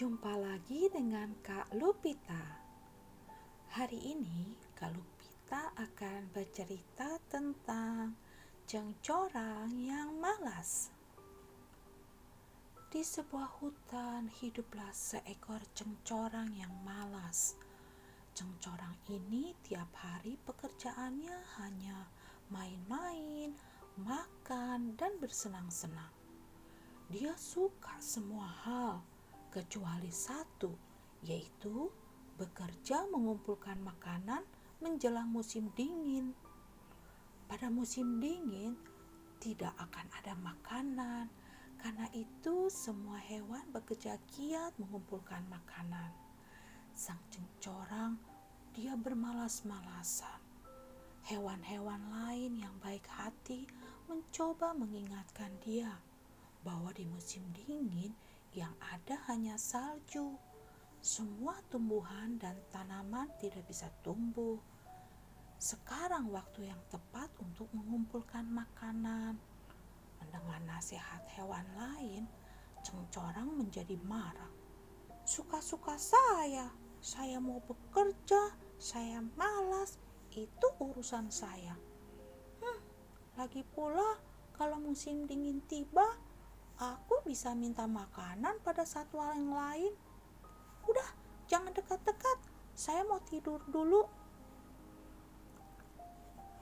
Jumpa lagi dengan Kak Lupita. Hari ini Kak Lupita akan bercerita tentang cengcorang yang malas. Di sebuah hutan hiduplah seekor cengcorang yang malas. Cengcorang ini tiap hari pekerjaannya hanya main-main, makan, dan bersenang-senang. Dia suka semua hal kecuali satu, yaitu bekerja mengumpulkan makanan menjelang musim dingin. Pada musim dingin tidak akan ada makanan, karena itu semua hewan bekerja giat mengumpulkan makanan. Sang cengcorang dia bermalas-malasan. Hewan-hewan lain yang baik hati mencoba mengingatkan dia bahwa di musim dingin yang ada hanya salju. Semua tumbuhan dan tanaman tidak bisa tumbuh. Sekarang waktu yang tepat untuk mengumpulkan makanan. Mendengar nasihat hewan lain, cengcorang menjadi marah. Suka-suka saya, saya mau bekerja, saya malas, itu urusan saya. Hmm, lagi pula kalau musim dingin tiba, bisa minta makanan pada satwa yang lain. Udah, jangan dekat-dekat. Saya mau tidur dulu.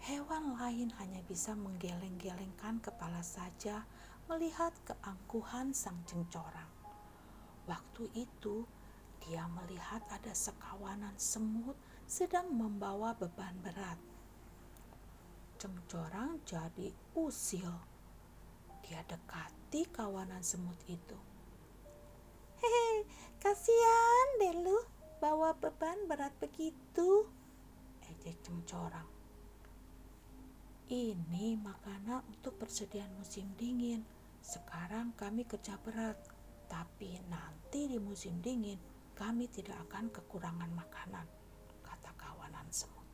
Hewan lain hanya bisa menggeleng-gelengkan kepala saja melihat keangkuhan sang cengcorang. Waktu itu, dia melihat ada sekawanan semut sedang membawa beban berat. Cengcorang jadi usil dia dekati kawanan semut itu. Hehe, kasihan deh lu bawa beban berat begitu. Ejek cengcorang. Ini makanan untuk persediaan musim dingin. Sekarang kami kerja berat, tapi nanti di musim dingin kami tidak akan kekurangan makanan, kata kawanan semut.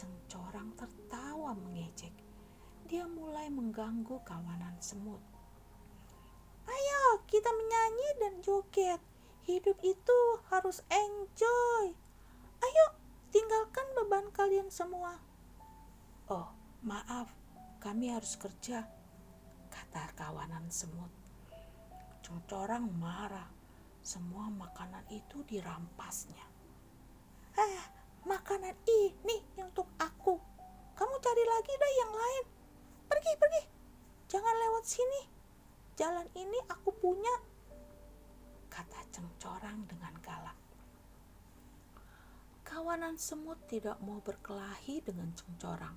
Cengcorang tertawa mengejek dia mulai mengganggu kawanan semut. Ayo, kita menyanyi dan joget. Hidup itu harus enjoy. Ayo, tinggalkan beban kalian semua. Oh, maaf, kami harus kerja, kata kawanan semut. Cengcorang marah. Semua makanan itu dirampasnya. Eh, makanan ini untuk aku. Kamu cari lagi deh yang lain pergi pergi jangan lewat sini jalan ini aku punya. Kata cengcorang dengan galak. Kawanan semut tidak mau berkelahi dengan cengcorang.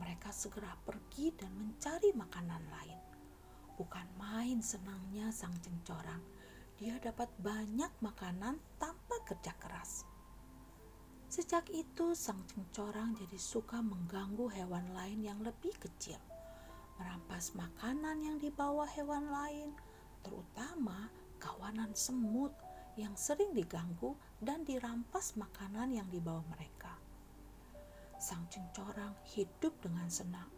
Mereka segera pergi dan mencari makanan lain. Bukan main senangnya sang cengcorang. Dia dapat banyak makanan tanpa kerja keras. Sejak itu, sang cengcorang jadi suka mengganggu hewan lain yang lebih kecil merampas makanan yang dibawa hewan lain, terutama kawanan semut yang sering diganggu dan dirampas makanan yang dibawa mereka. Sang cengcorang hidup dengan senang.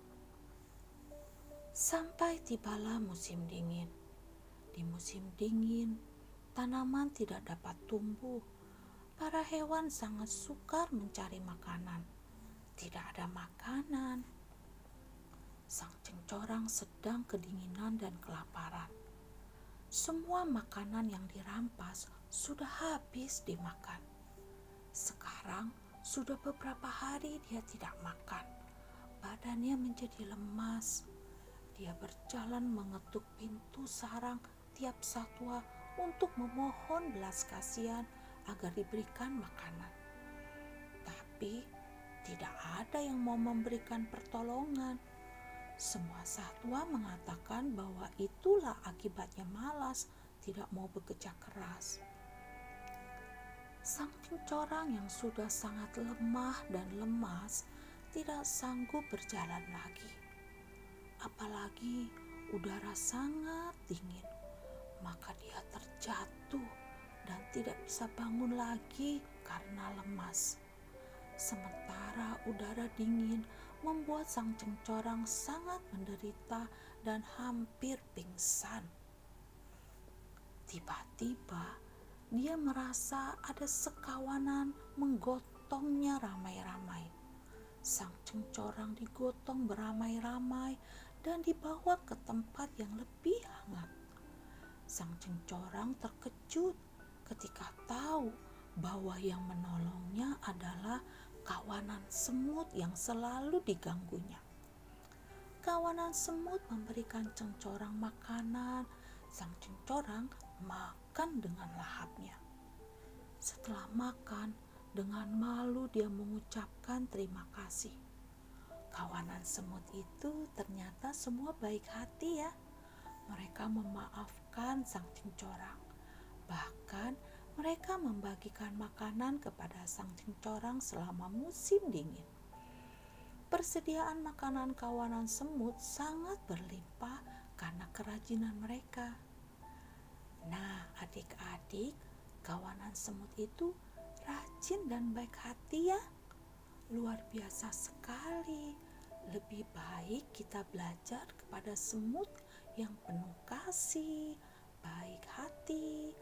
Sampai tibalah musim dingin. Di musim dingin, tanaman tidak dapat tumbuh. Para hewan sangat sukar mencari makanan. Tidak ada makanan, sang cengcorang sedang kedinginan dan kelaparan. Semua makanan yang dirampas sudah habis dimakan. Sekarang sudah beberapa hari dia tidak makan. Badannya menjadi lemas. Dia berjalan mengetuk pintu sarang tiap satwa untuk memohon belas kasihan agar diberikan makanan. Tapi tidak ada yang mau memberikan pertolongan semua satwa mengatakan bahwa itulah akibatnya malas, tidak mau bekerja keras. Sang pencorang yang sudah sangat lemah dan lemas tidak sanggup berjalan lagi. Apalagi udara sangat dingin, maka dia terjatuh dan tidak bisa bangun lagi karena lemas. Sementara udara dingin membuat sang cengcorang sangat menderita dan hampir pingsan. Tiba-tiba dia merasa ada sekawanan menggotongnya ramai-ramai. Sang cengcorang digotong beramai-ramai dan dibawa ke tempat yang lebih hangat. Sang cengcorang terkejut ketika tahu bahwa yang menolongnya adalah kawanan semut yang selalu diganggunya. Kawanan semut memberikan cengcorang makanan. Sang cengcorang makan dengan lahapnya. Setelah makan, dengan malu dia mengucapkan terima kasih. Kawanan semut itu ternyata semua baik hati ya. Mereka memaafkan sang cengcorang. Bahkan mereka membagikan makanan kepada sang cengcorang selama musim dingin. Persediaan makanan kawanan semut sangat berlimpah karena kerajinan mereka. Nah, adik-adik, kawanan semut itu rajin dan baik hati ya. Luar biasa sekali. Lebih baik kita belajar kepada semut yang penuh kasih, baik hati,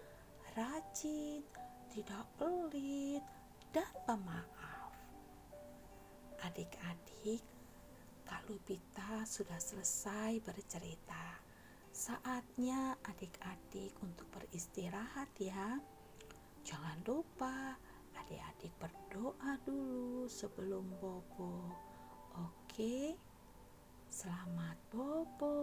rajin, tidak pelit, dan pemaaf. Adik-adik, Kak Lupita sudah selesai bercerita. Saatnya adik-adik untuk beristirahat ya. Jangan lupa adik-adik berdoa dulu sebelum bobo. Oke, selamat bobo.